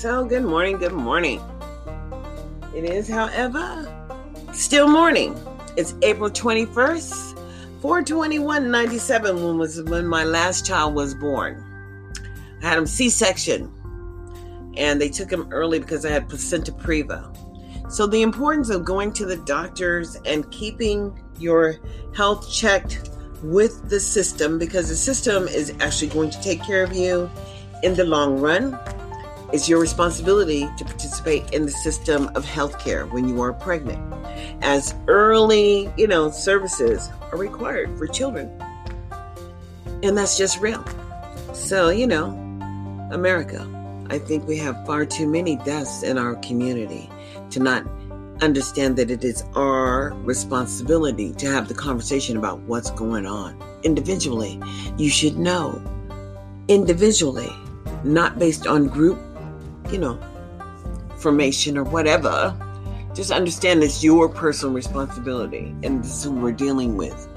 So, good morning, good morning. It is, however, still morning. It's April 21st, 421.97 when was when my last child was born. I had him C-section and they took him early because I had placenta previa. So the importance of going to the doctors and keeping your health checked with the system because the system is actually going to take care of you in the long run. It's your responsibility to participate in the system of healthcare when you are pregnant, as early, you know, services are required for children. And that's just real. So, you know, America, I think we have far too many deaths in our community to not understand that it is our responsibility to have the conversation about what's going on. Individually, you should know. Individually, not based on group, you know, formation or whatever. Just understand it's your personal responsibility. And this is who we're dealing with.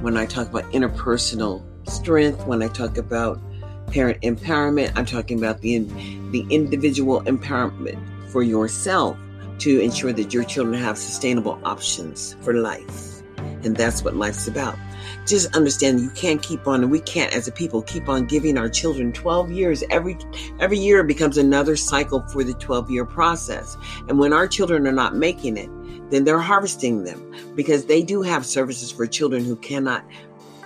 When I talk about interpersonal strength, when I talk about parent empowerment, I'm talking about the, the individual empowerment for yourself to ensure that your children have sustainable options for life. And that's what life's about. Just understand you can't keep on, and we can't as a people keep on giving our children 12 years. Every every year becomes another cycle for the 12 year process. And when our children are not making it, then they're harvesting them because they do have services for children who cannot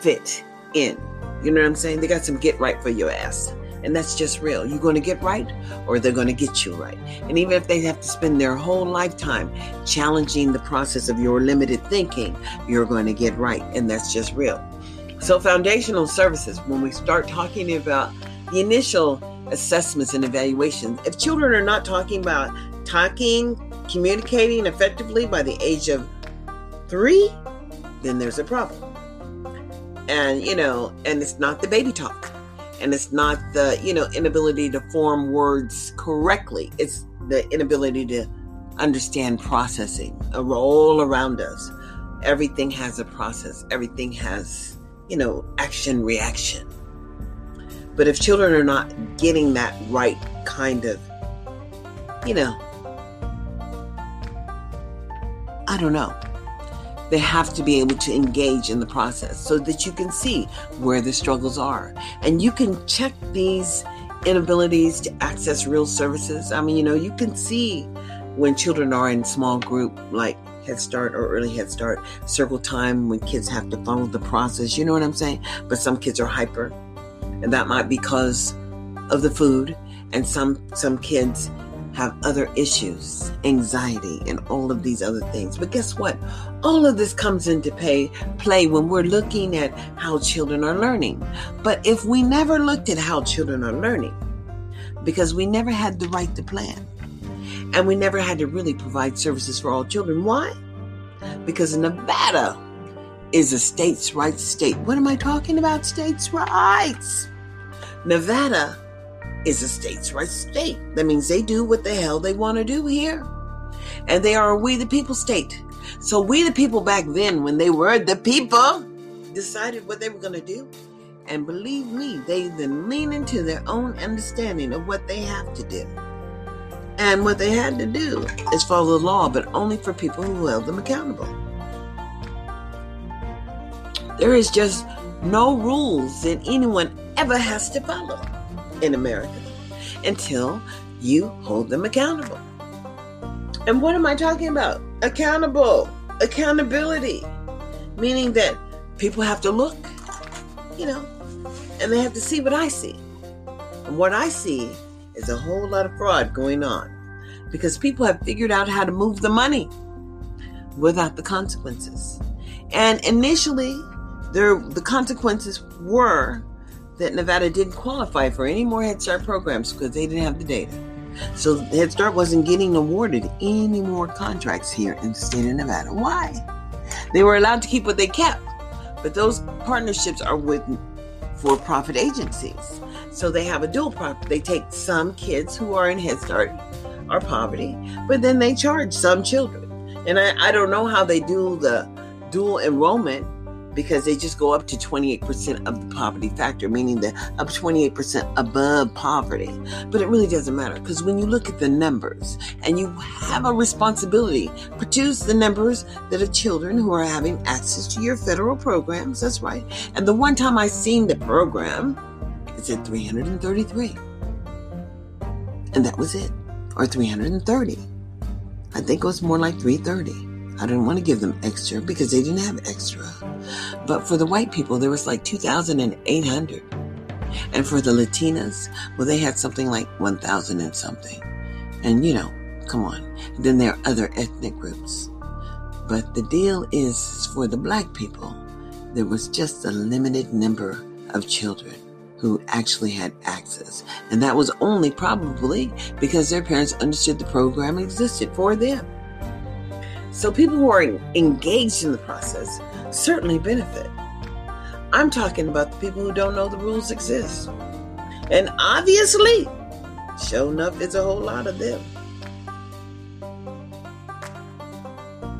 fit in. You know what I'm saying? They got some get right for your ass. And that's just real. You're going to get right or they're going to get you right. And even if they have to spend their whole lifetime challenging the process of your limited thinking, you're going to get right. And that's just real. So, foundational services, when we start talking about the initial assessments and evaluations, if children are not talking about talking, communicating effectively by the age of three, then there's a problem. And, you know, and it's not the baby talk and it's not the you know inability to form words correctly. It's the inability to understand processing all around us. Everything has a process. Everything has you know action reaction. But if children are not getting that right kind of you know i don't know they have to be able to engage in the process so that you can see where the struggles are. And you can check these inabilities to access real services. I mean, you know, you can see when children are in small group like Head Start or early Head Start, circle time when kids have to follow the process. You know what I'm saying? But some kids are hyper, and that might be because of the food. And some some kids have other issues, anxiety, and all of these other things. But guess what? All of this comes into pay, play when we're looking at how children are learning. But if we never looked at how children are learning, because we never had the right to plan, and we never had to really provide services for all children. Why? Because Nevada is a states' rights state. What am I talking about? States' rights. Nevada is a states' rights state. That means they do what the hell they want to do here. And they are a we the people state. So we the people back then, when they were the people, decided what they were going to do. And believe me, they then lean into their own understanding of what they have to do. And what they had to do is follow the law, but only for people who held them accountable. There is just no rules that anyone ever has to follow in America until you hold them accountable. And what am I talking about? Accountable, accountability, meaning that people have to look, you know, and they have to see what I see. And what I see is a whole lot of fraud going on because people have figured out how to move the money without the consequences. And initially, there the consequences were that Nevada didn't qualify for any more Head Start programs because they didn't have the data. So Head Start wasn't getting awarded any more contracts here in the state of Nevada. Why? They were allowed to keep what they kept, but those partnerships are with for profit agencies. So they have a dual profit. They take some kids who are in Head Start or poverty, but then they charge some children. And I, I don't know how they do the dual enrollment because they just go up to 28% of the poverty factor, meaning they're up 28% above poverty. But it really doesn't matter because when you look at the numbers and you have a responsibility, produce the numbers that are children who are having access to your federal programs. That's right. And the one time I seen the program, it said 333. And that was it, or 330. I think it was more like 330. I didn't want to give them extra because they didn't have extra. But for the white people, there was like 2,800. And for the Latinas, well, they had something like 1,000 and something. And you know, come on. Then there are other ethnic groups. But the deal is for the black people, there was just a limited number of children who actually had access. And that was only probably because their parents understood the program existed for them. So people who are engaged in the process certainly benefit. I'm talking about the people who don't know the rules exist. And obviously, sure enough, it's a whole lot of them.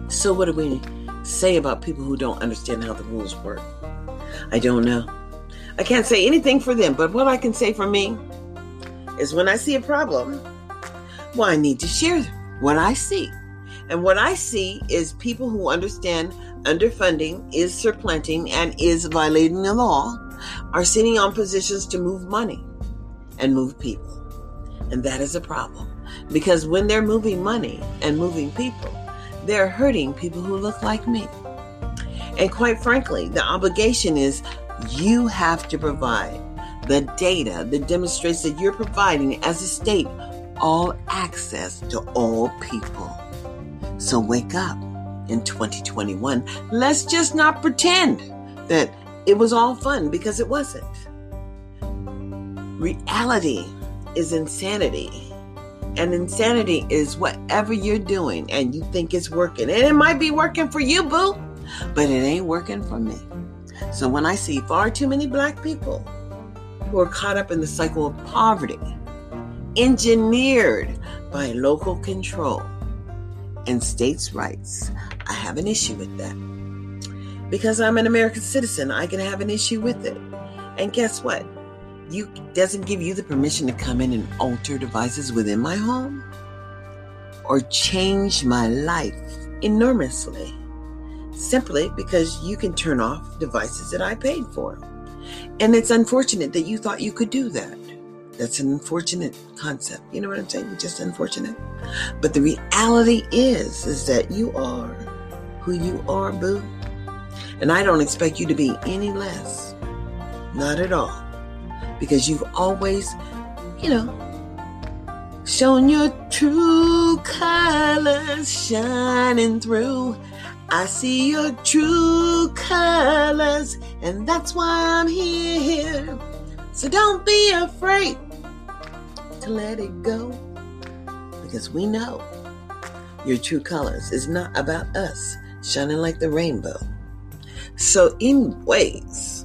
So, what do we say about people who don't understand how the rules work? I don't know. I can't say anything for them, but what I can say for me is when I see a problem, well, I need to share what I see. And what I see is people who understand underfunding is supplanting and is violating the law are sitting on positions to move money and move people. And that is a problem because when they're moving money and moving people, they're hurting people who look like me. And quite frankly, the obligation is you have to provide the data that demonstrates that you're providing as a state all access to all people. So wake up in 2021. Let's just not pretend that it was all fun because it wasn't. Reality is insanity. And insanity is whatever you're doing and you think it's working. And it might be working for you, boo, but it ain't working for me. So when I see far too many black people who are caught up in the cycle of poverty, engineered by local control, and states' rights. I have an issue with that. Because I'm an American citizen, I can have an issue with it. And guess what? You doesn't give you the permission to come in and alter devices within my home or change my life enormously. Simply because you can turn off devices that I paid for. And it's unfortunate that you thought you could do that. That's an unfortunate concept. You know what I'm saying? Just unfortunate. But the reality is, is that you are who you are, boo. And I don't expect you to be any less. Not at all. Because you've always, you know, shown your true colors shining through. I see your true colors, and that's why I'm here. So don't be afraid to let it go because we know your true colors is not about us shining like the rainbow. So, in ways,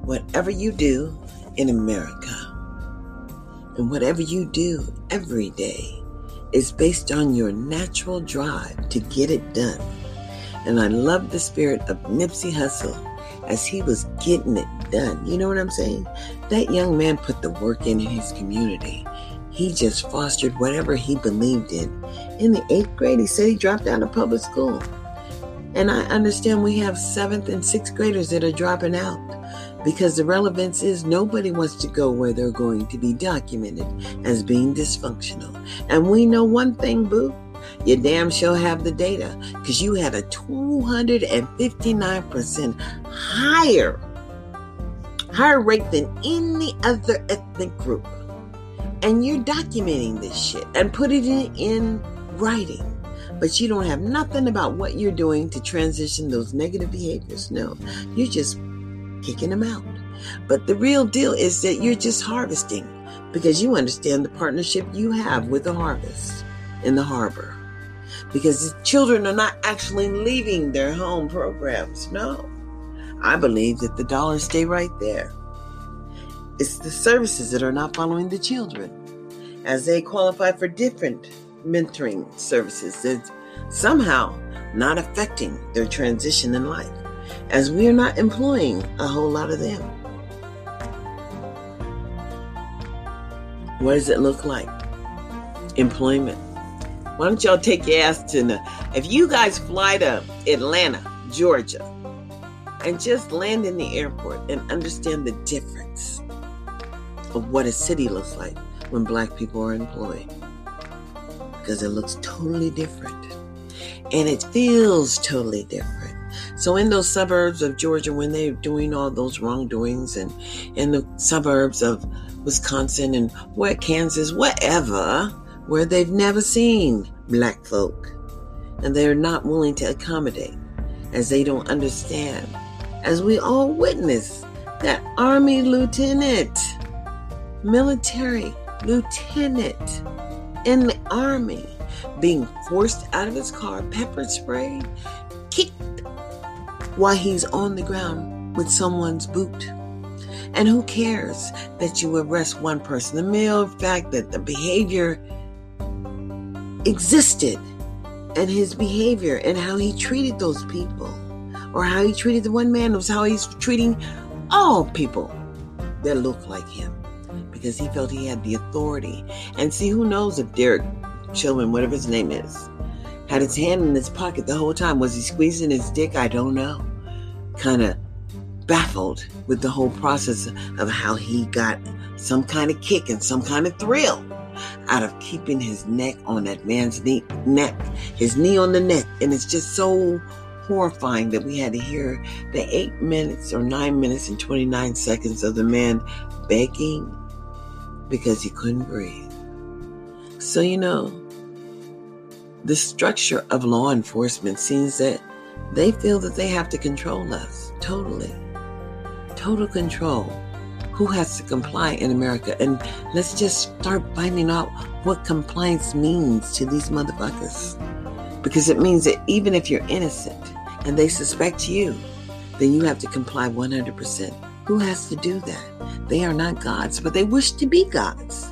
whatever you do in America and whatever you do every day is based on your natural drive to get it done. And I love the spirit of Nipsey Hussle as he was getting it done. You know what I'm saying? That young man put the work in in his community. He just fostered whatever he believed in. In the eighth grade, he said he dropped out of public school. And I understand we have seventh and sixth graders that are dropping out because the relevance is nobody wants to go where they're going to be documented as being dysfunctional. And we know one thing, boo. You damn sure have the data because you had a 259% higher higher rate than any other ethnic group. And you're documenting this shit and putting it in writing. But you don't have nothing about what you're doing to transition those negative behaviors. No, you're just kicking them out. But the real deal is that you're just harvesting because you understand the partnership you have with the harvest in the harbor. Because the children are not actually leaving their home programs. No. I believe that the dollars stay right there. It's the services that are not following the children as they qualify for different mentoring services that somehow not affecting their transition in life. as we are not employing a whole lot of them. What does it look like? Employment. Why don't y'all take your ass to if you guys fly to Atlanta, Georgia, and just land in the airport and understand the difference of what a city looks like when black people are employed. Because it looks totally different. And it feels totally different. So in those suburbs of Georgia, when they're doing all those wrongdoings and in the suburbs of Wisconsin and where Kansas, whatever, where they've never seen black folk and they're not willing to accommodate as they don't understand. As we all witness that army lieutenant, military lieutenant in the army being forced out of his car, pepper sprayed, kicked while he's on the ground with someone's boot. And who cares that you arrest one person? The mere fact that the behavior existed and his behavior and how he treated those people or how he treated the one man was how he's treating all people that look like him because he felt he had the authority. And see, who knows if Derek Chauvin, whatever his name is, had his hand in his pocket the whole time. Was he squeezing his dick? I don't know. Kind of baffled with the whole process of how he got some kind of kick and some kind of thrill out of keeping his neck on that man's knee, neck, his knee on the neck. And it's just so horrifying that we had to hear the eight minutes or nine minutes and 29 seconds of the man begging because he couldn't breathe. So, you know, the structure of law enforcement seems that they feel that they have to control us totally. Total control who has to comply in America. And let's just start finding out what compliance means to these motherfuckers. Because it means that even if you're innocent and they suspect you, then you have to comply 100%. Who has to do that? They are not gods, but they wish to be gods.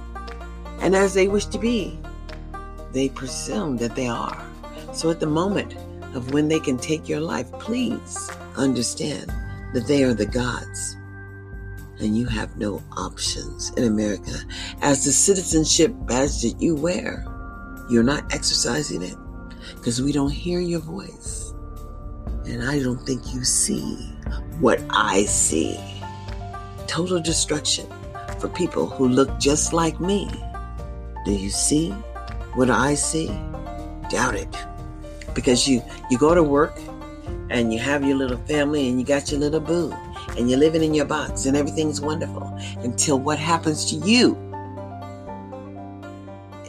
And as they wish to be, they presume that they are. So at the moment of when they can take your life, please understand that they are the gods and you have no options in America. As the citizenship badge that you wear, you're not exercising it because we don't hear your voice. And I don't think you see what I see. Total destruction for people who look just like me. Do you see what I see? Doubt it. Because you, you go to work and you have your little family and you got your little boo and you're living in your box and everything's wonderful until what happens to you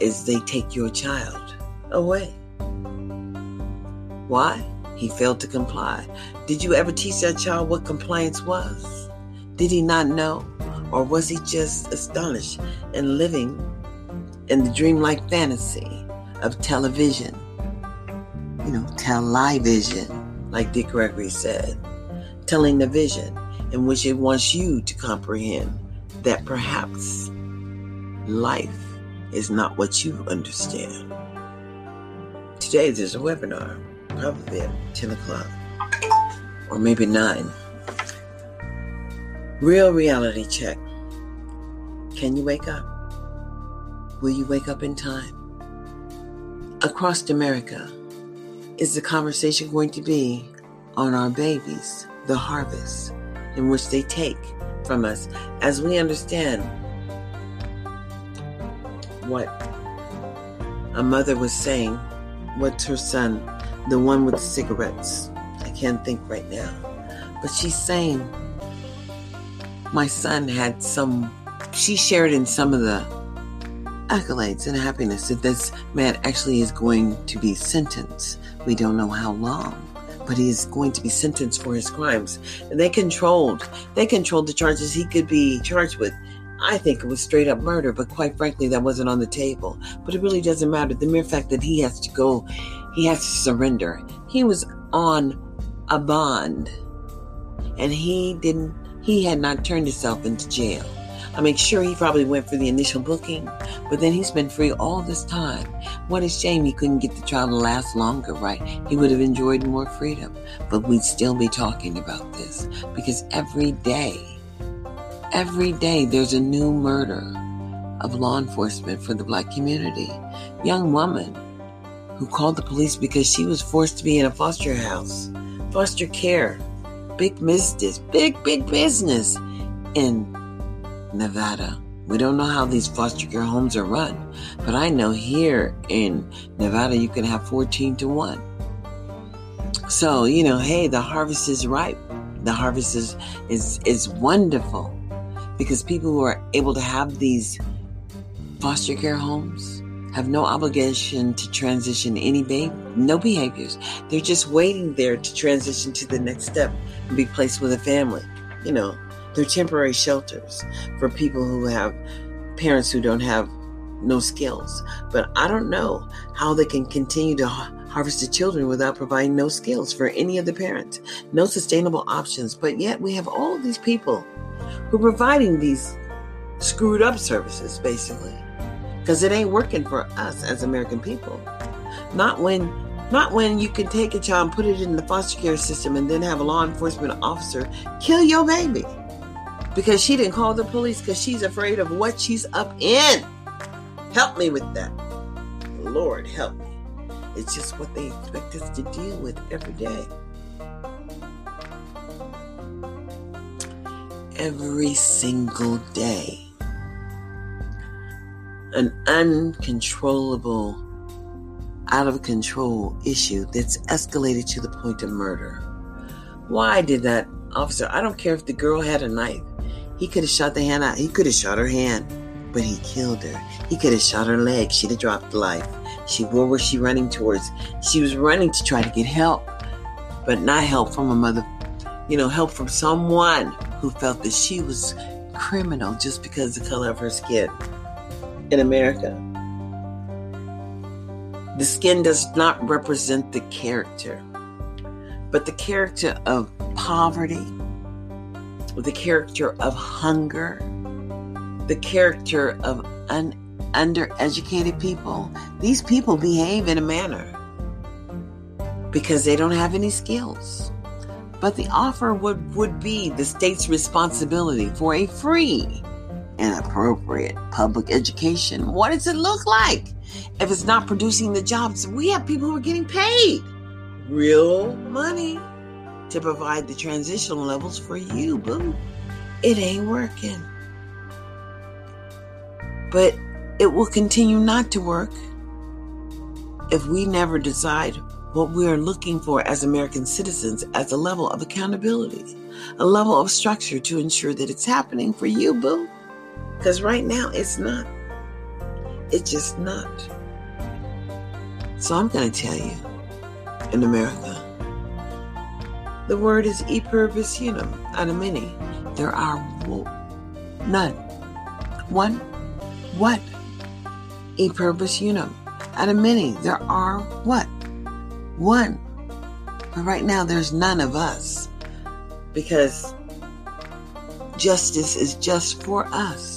is they take your child away. Why? He failed to comply. Did you ever teach that child what compliance was? Did he not know? Or was he just astonished and living in the dreamlike fantasy of television? You know, television, like Dick Gregory said, telling the vision in which it wants you to comprehend that perhaps life is not what you understand. Today there's a webinar, probably at 10 o'clock or maybe 9. Real reality check. Can you wake up? Will you wake up in time? Across America, is the conversation going to be on our babies, the harvest? in which they take from us as we understand what a mother was saying, what her son, the one with the cigarettes, I can't think right now, but she's saying, my son had some, she shared in some of the accolades and happiness that this man actually is going to be sentenced. We don't know how long but he is going to be sentenced for his crimes. And they controlled, they controlled the charges he could be charged with. I think it was straight up murder, but quite frankly, that wasn't on the table. But it really doesn't matter. The mere fact that he has to go, he has to surrender. He was on a bond, and he didn't, he had not turned himself into jail. I mean, sure, he probably went for the initial booking, but then he's been free all this time. What a shame he couldn't get the trial to last longer, right? He would have enjoyed more freedom, but we'd still be talking about this because every day, every day, there's a new murder of law enforcement for the black community. Young woman who called the police because she was forced to be in a foster house, foster care, big business, big, big business in Nevada. We don't know how these foster care homes are run, but I know here in Nevada you can have 14 to 1. So, you know, hey, the harvest is ripe. The harvest is is is wonderful because people who are able to have these foster care homes have no obligation to transition any baby, no behaviors. They're just waiting there to transition to the next step and be placed with a family. You know, they're temporary shelters for people who have parents who don't have no skills. But I don't know how they can continue to harvest the children without providing no skills for any of the parents, no sustainable options. But yet we have all of these people who are providing these screwed up services, basically because it ain't working for us as American people. Not when not when you can take a child and put it in the foster care system and then have a law enforcement officer kill your baby because she didn't call the police because she's afraid of what she's up in. Help me with that. Lord, help me. It's just what they expect us to deal with every day. Every single day an uncontrollable, out of control issue that's escalated to the point of murder. Why did that officer? I don't care if the girl had a knife. He could have shot the hand out. He could have shot her hand, but he killed her. He could have shot her leg. She'd have dropped the life. She, where was she running towards? She was running to try to get help, but not help from a mother, you know, help from someone who felt that she was criminal just because the color of her skin in America. The skin does not represent the character, but the character of poverty, the character of hunger, the character of un- undereducated people. These people behave in a manner because they don't have any skills. But the offer would, would be the state's responsibility for a free and appropriate public education. What does it look like if it's not producing the jobs? We have people who are getting paid real money to provide the transitional levels for you, boo. It ain't working. But it will continue not to work if we never decide what we are looking for as American citizens as a level of accountability, a level of structure to ensure that it's happening for you, boo. Because right now it's not. It's just not. So I'm going to tell you in America, the word is e pluribus unum out of many. There are none. One, what? E pluribus unum. Out of many, there are what? One. But right now, there's none of us because justice is just for us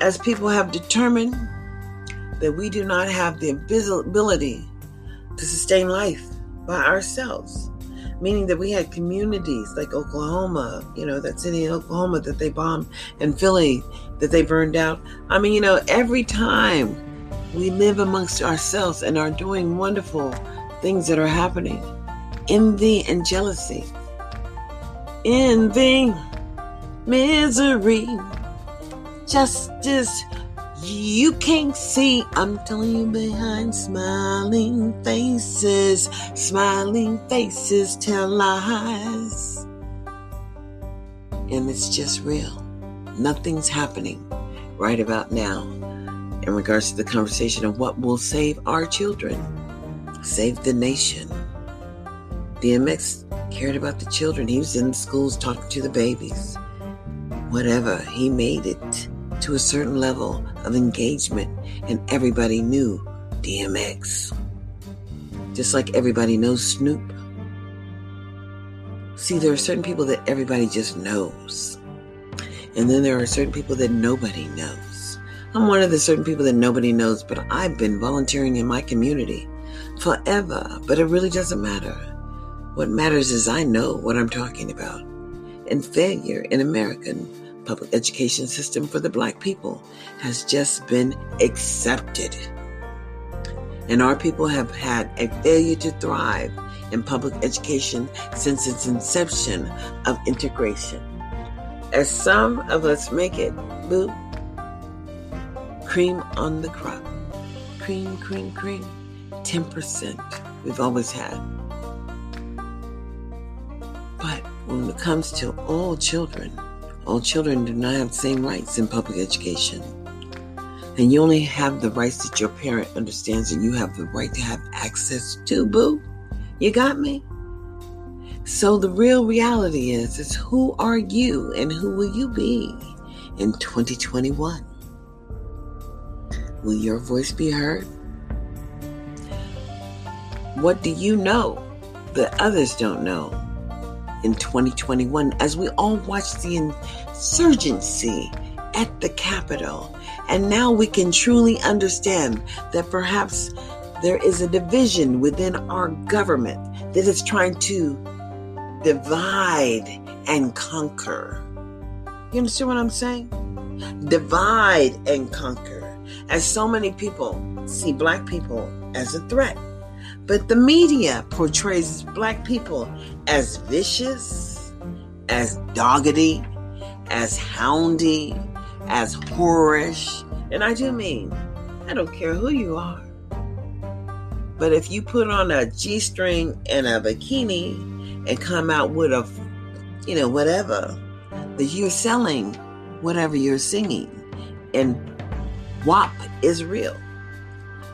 as people have determined that we do not have the ability to sustain life by ourselves, meaning that we had communities like Oklahoma, you know, that city in Oklahoma that they bombed, and Philly that they burned out. I mean, you know, every time we live amongst ourselves and are doing wonderful things that are happening, envy and jealousy, envy, misery justice you can't see. I'm telling you behind smiling faces, smiling faces tell lies. And it's just real. Nothing's happening right about now in regards to the conversation of what will save our children, save the nation. DMX cared about the children. He was in the schools talking to the babies. Whatever, he made it to a certain level of engagement, and everybody knew DMX. Just like everybody knows Snoop. See, there are certain people that everybody just knows. And then there are certain people that nobody knows. I'm one of the certain people that nobody knows, but I've been volunteering in my community forever. But it really doesn't matter. What matters is I know what I'm talking about. And failure in American public education system for the black people has just been accepted. And our people have had a failure to thrive in public education since its inception of integration. As some of us make it, boo, cream on the crop. Cream, cream, cream. 10% we've always had. But when it comes to all children, all children do not have the same rights in public education. And you only have the rights that your parent understands and you have the right to have access to, boo. You got me? So the real reality is is who are you and who will you be in 2021? Will your voice be heard? What do you know that others don't know in 2021 as we all watch the insurgency at the Capitol? And now we can truly understand that perhaps there is a division within our government that is trying to divide and conquer. You understand what I'm saying? Divide and conquer. As so many people see black people as a threat. But the media portrays black people as vicious, as doggedy, as houndy, as whorish. And I do mean, I don't care who you are. But if you put on a G string and a bikini and come out with a, you know, whatever, that you're selling whatever you're singing. And WAP is real.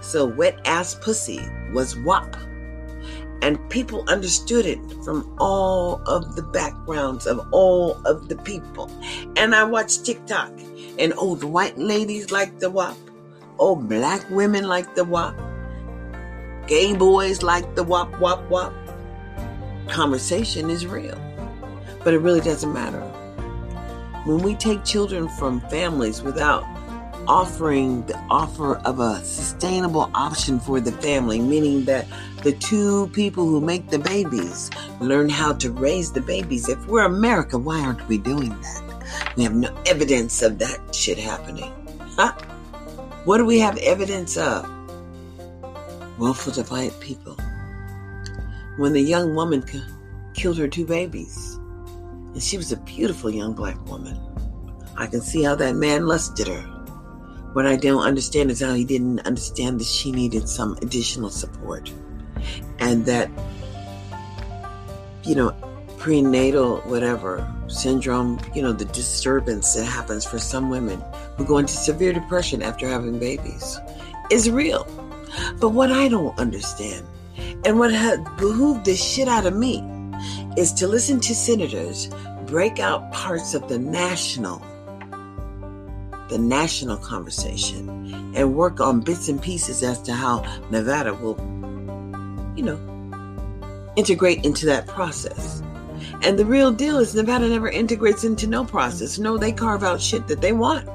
So wet ass pussy was WAP. And people understood it from all of the backgrounds of all of the people. And I watched TikTok, and old white ladies like the WAP. old black women like the WAP Gay boys like the wop, wop, wop. Conversation is real, but it really doesn't matter. When we take children from families without offering the offer of a sustainable option for the family, meaning that the two people who make the babies learn how to raise the babies. If we're America, why aren't we doing that? We have no evidence of that shit happening. Huh? What do we have evidence of? willful defiant people. When the young woman k- killed her two babies, and she was a beautiful young black woman, I can see how that man lusted her. What I don't understand is how he didn't understand that she needed some additional support. And that, you know, prenatal, whatever, syndrome, you know, the disturbance that happens for some women who go into severe depression after having babies is real. But what I don't understand, and what has behooved the shit out of me, is to listen to senators break out parts of the national, the national conversation, and work on bits and pieces as to how Nevada will, you know, integrate into that process. And the real deal is Nevada never integrates into no process. No, they carve out shit that they want.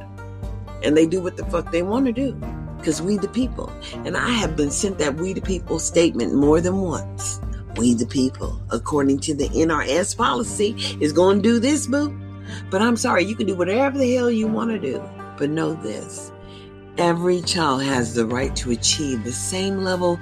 And they do what the fuck they want to do because we the people. And I have been sent that we the people statement more than once. We the people, according to the NRS policy, is going to do this, boo. But I'm sorry, you can do whatever the hell you want to do. But know this every child has the right to achieve the same level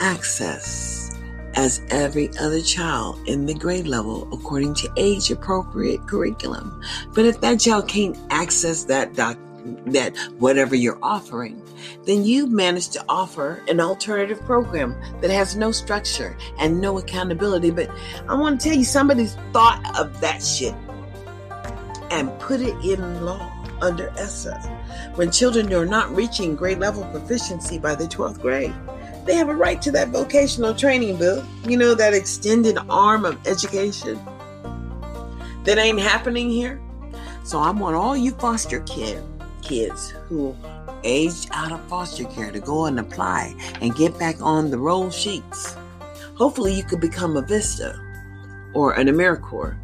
access as every other child in the grade level according to age appropriate curriculum. But if that child can't access that doc- that whatever you're offering, then you've managed to offer an alternative program that has no structure and no accountability. But I want to tell you, somebody's thought of that shit and put it in law under ESSA. When children are not reaching grade level proficiency by the 12th grade, they have a right to that vocational training bill. You know, that extended arm of education that ain't happening here. So I want all you foster kids kids who aged out of foster care to go and apply and get back on the roll sheets. Hopefully, you could become a Vista or an AmeriCorps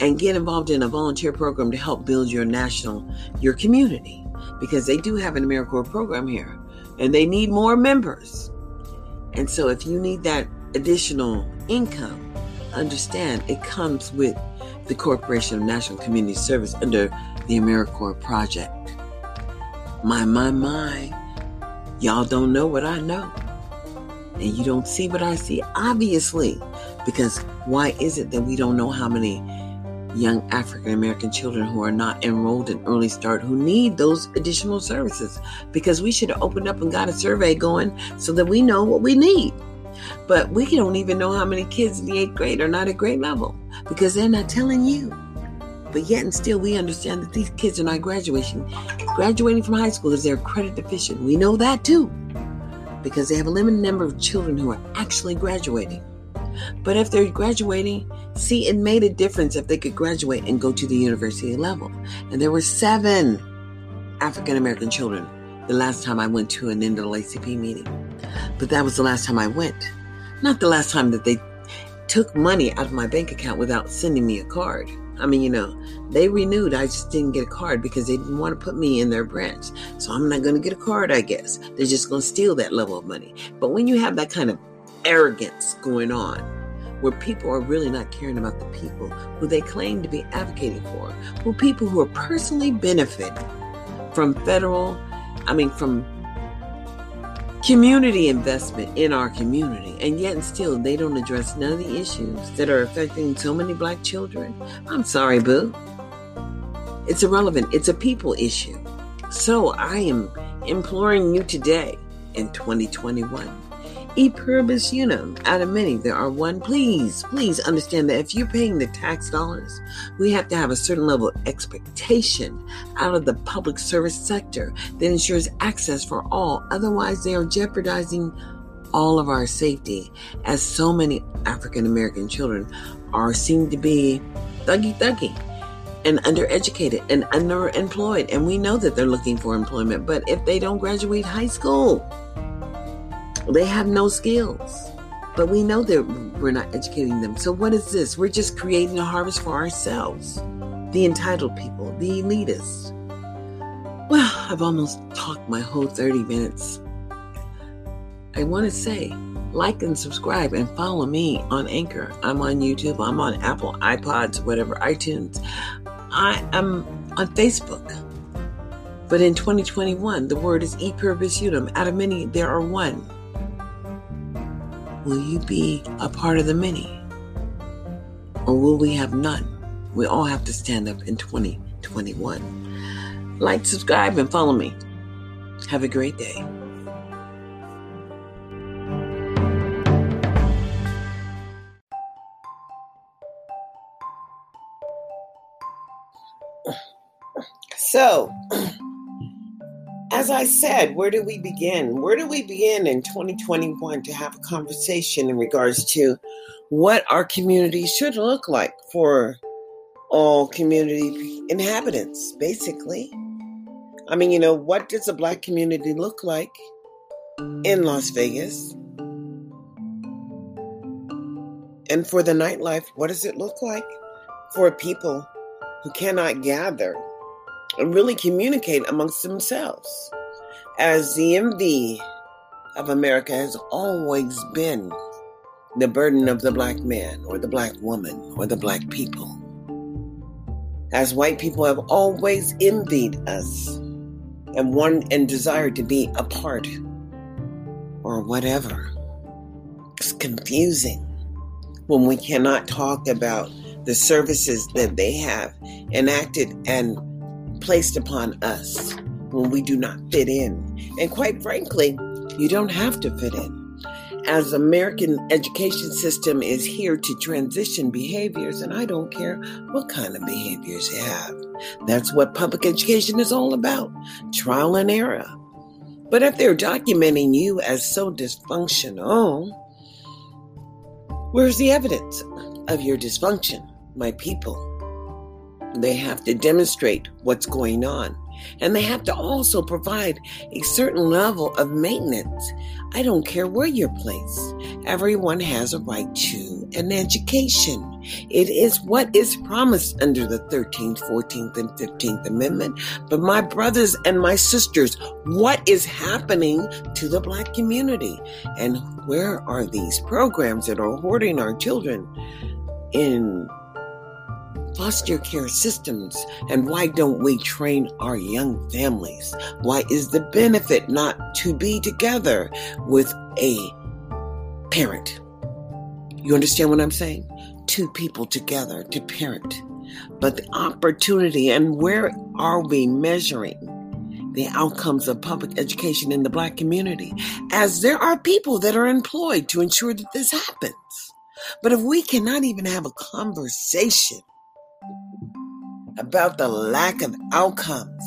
and get involved in a volunteer program to help build your national, your community, because they do have an AmeriCorps program here and they need more members. And so if you need that additional income, understand it comes with the Corporation of National Community Service under the AmeriCorps project. My, my, my. Y'all don't know what I know. And you don't see what I see, obviously. Because why is it that we don't know how many young African American children who are not enrolled in Early Start who need those additional services? Because we should have opened up and got a survey going so that we know what we need. But we don't even know how many kids in the eighth grade are not at grade level because they're not telling you. But yet and still, we understand that these kids are not graduating, graduating from high school is they're credit deficient. We know that too, because they have a limited number of children who are actually graduating. But if they're graduating, see, it made a difference if they could graduate and go to the university level. And there were seven African American children the last time I went to an NAACP meeting. But that was the last time I went. Not the last time that they took money out of my bank account without sending me a card. I mean, you know, they renewed. I just didn't get a card because they didn't want to put me in their branch. So I'm not going to get a card, I guess. They're just going to steal that level of money. But when you have that kind of arrogance going on, where people are really not caring about the people who they claim to be advocating for, who people who are personally benefit from federal, I mean, from community investment in our community, and yet and still they don't address none of the issues that are affecting so many black children. I'm sorry, boo. It's irrelevant. It's a people issue. So I am imploring you today in 2021 E pluribus unum. Out of many, there are one. Please, please understand that if you're paying the tax dollars, we have to have a certain level of expectation out of the public service sector that ensures access for all. Otherwise, they are jeopardizing all of our safety, as so many African American children are seen to be thuggy thuggy and undereducated and underemployed. And we know that they're looking for employment, but if they don't graduate high school, they have no skills. But we know that we're not educating them. So, what is this? We're just creating a harvest for ourselves the entitled people, the elitists. Well, I've almost talked my whole 30 minutes. I want to say, like and subscribe and follow me on Anchor. I'm on YouTube, I'm on Apple, iPods, whatever, iTunes. I am on Facebook. But in 2021, the word is e pluribus unum. Out of many, there are one. Will you be a part of the many? Or will we have none? We all have to stand up in 2021. Like, subscribe, and follow me. Have a great day. So, as I said, where do we begin? Where do we begin in 2021 to have a conversation in regards to what our community should look like for all community inhabitants, basically? I mean, you know, what does a black community look like in Las Vegas? And for the nightlife, what does it look like for people who cannot gather and really communicate amongst themselves. As the of America has always been the burden of the black man or the black woman or the black people. As white people have always envied us and want and desired to be a part or whatever. It's confusing when we cannot talk about the services that they have enacted and placed upon us when we do not fit in. And quite frankly, you don't have to fit in. As American education system is here to transition behaviors, and I don't care what kind of behaviors you have. That's what public education is all about trial and error. But if they're documenting you as so dysfunctional, where's the evidence of your dysfunction, my people? They have to demonstrate what's going on. And they have to also provide a certain level of maintenance. I don't care where you're placed. Everyone has a right to an education. It is what is promised under the 13th, 14th, and 15th Amendment. But my brothers and my sisters, what is happening to the black community? And where are these programs that are hoarding our children in foster care systems and why don't we train our young families? Why is the benefit not to be together with a parent? You understand what I'm saying? Two people together to parent. But the opportunity and where are we measuring the outcomes of public education in the black community? As there are people that are employed to ensure that this happens. But if we cannot even have a conversation about the lack of outcomes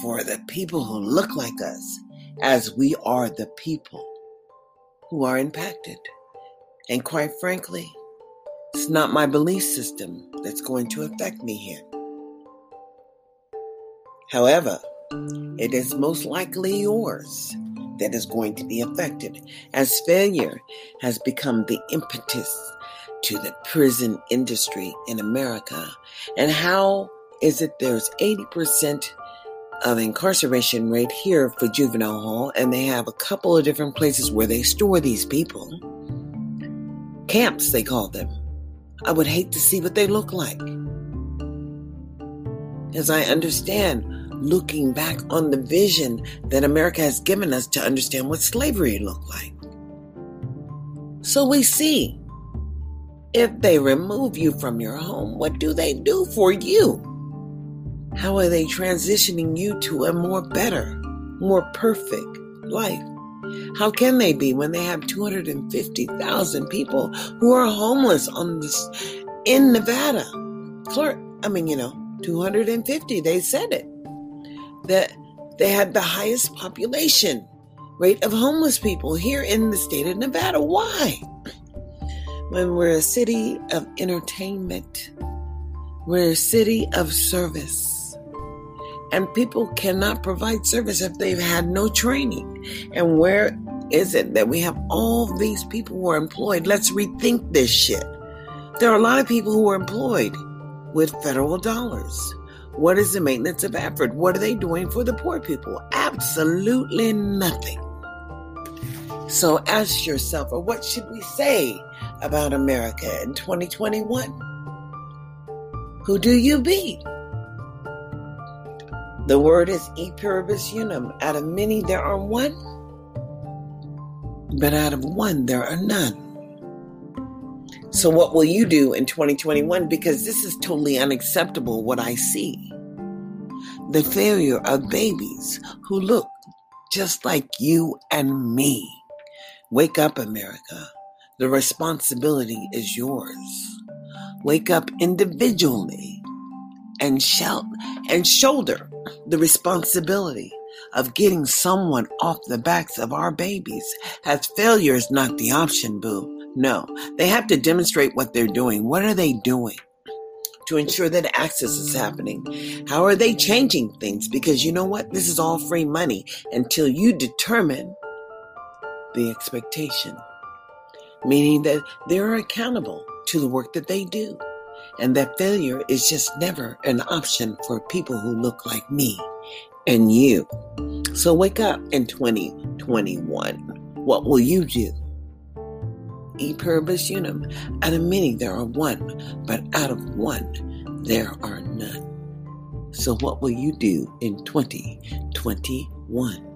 for the people who look like us, as we are the people who are impacted. And quite frankly, it's not my belief system that's going to affect me here. However, it is most likely yours that is going to be affected, as failure has become the impetus to the prison industry in America. And how is it there's 80% of incarceration rate here for juvenile hall, and they have a couple of different places where they store these people. Camps, they call them. I would hate to see what they look like. As I understand, looking back on the vision that America has given us to understand what slavery looked like. So we see if they remove you from your home, what do they do for you? How are they transitioning you to a more better, more perfect life? How can they be when they have 250,000 people who are homeless on this in Nevada? Clark, I mean, you know, 250, they said it. That they had the highest population rate of homeless people here in the state of Nevada. Why? when we're a city of entertainment, we're a city of service. And people cannot provide service if they've had no training. And where is it that we have all these people who are employed? Let's rethink this shit. There are a lot of people who are employed with federal dollars. What is the maintenance of effort? What are they doing for the poor people? Absolutely nothing. So ask yourself, or what should we say about America in 2021? Who do you be? The word is e pluribus unum. Out of many, there are one, but out of one, there are none. So, what will you do in 2021? Because this is totally unacceptable, what I see. The failure of babies who look just like you and me. Wake up, America. The responsibility is yours. Wake up individually and shout and shoulder the responsibility of getting someone off the backs of our babies. As failure is not the option, boo. No, they have to demonstrate what they're doing. What are they doing? to ensure that access is happening? How are they changing things? Because you know what? This is all free money until you determine the expectation meaning that they're accountable to the work that they do. And that failure is just never an option for people who look like me and you. So wake up in 2021. What will you do? E pluribus unum. Out of many there are one, but out of one there are none. So what will you do in 2021?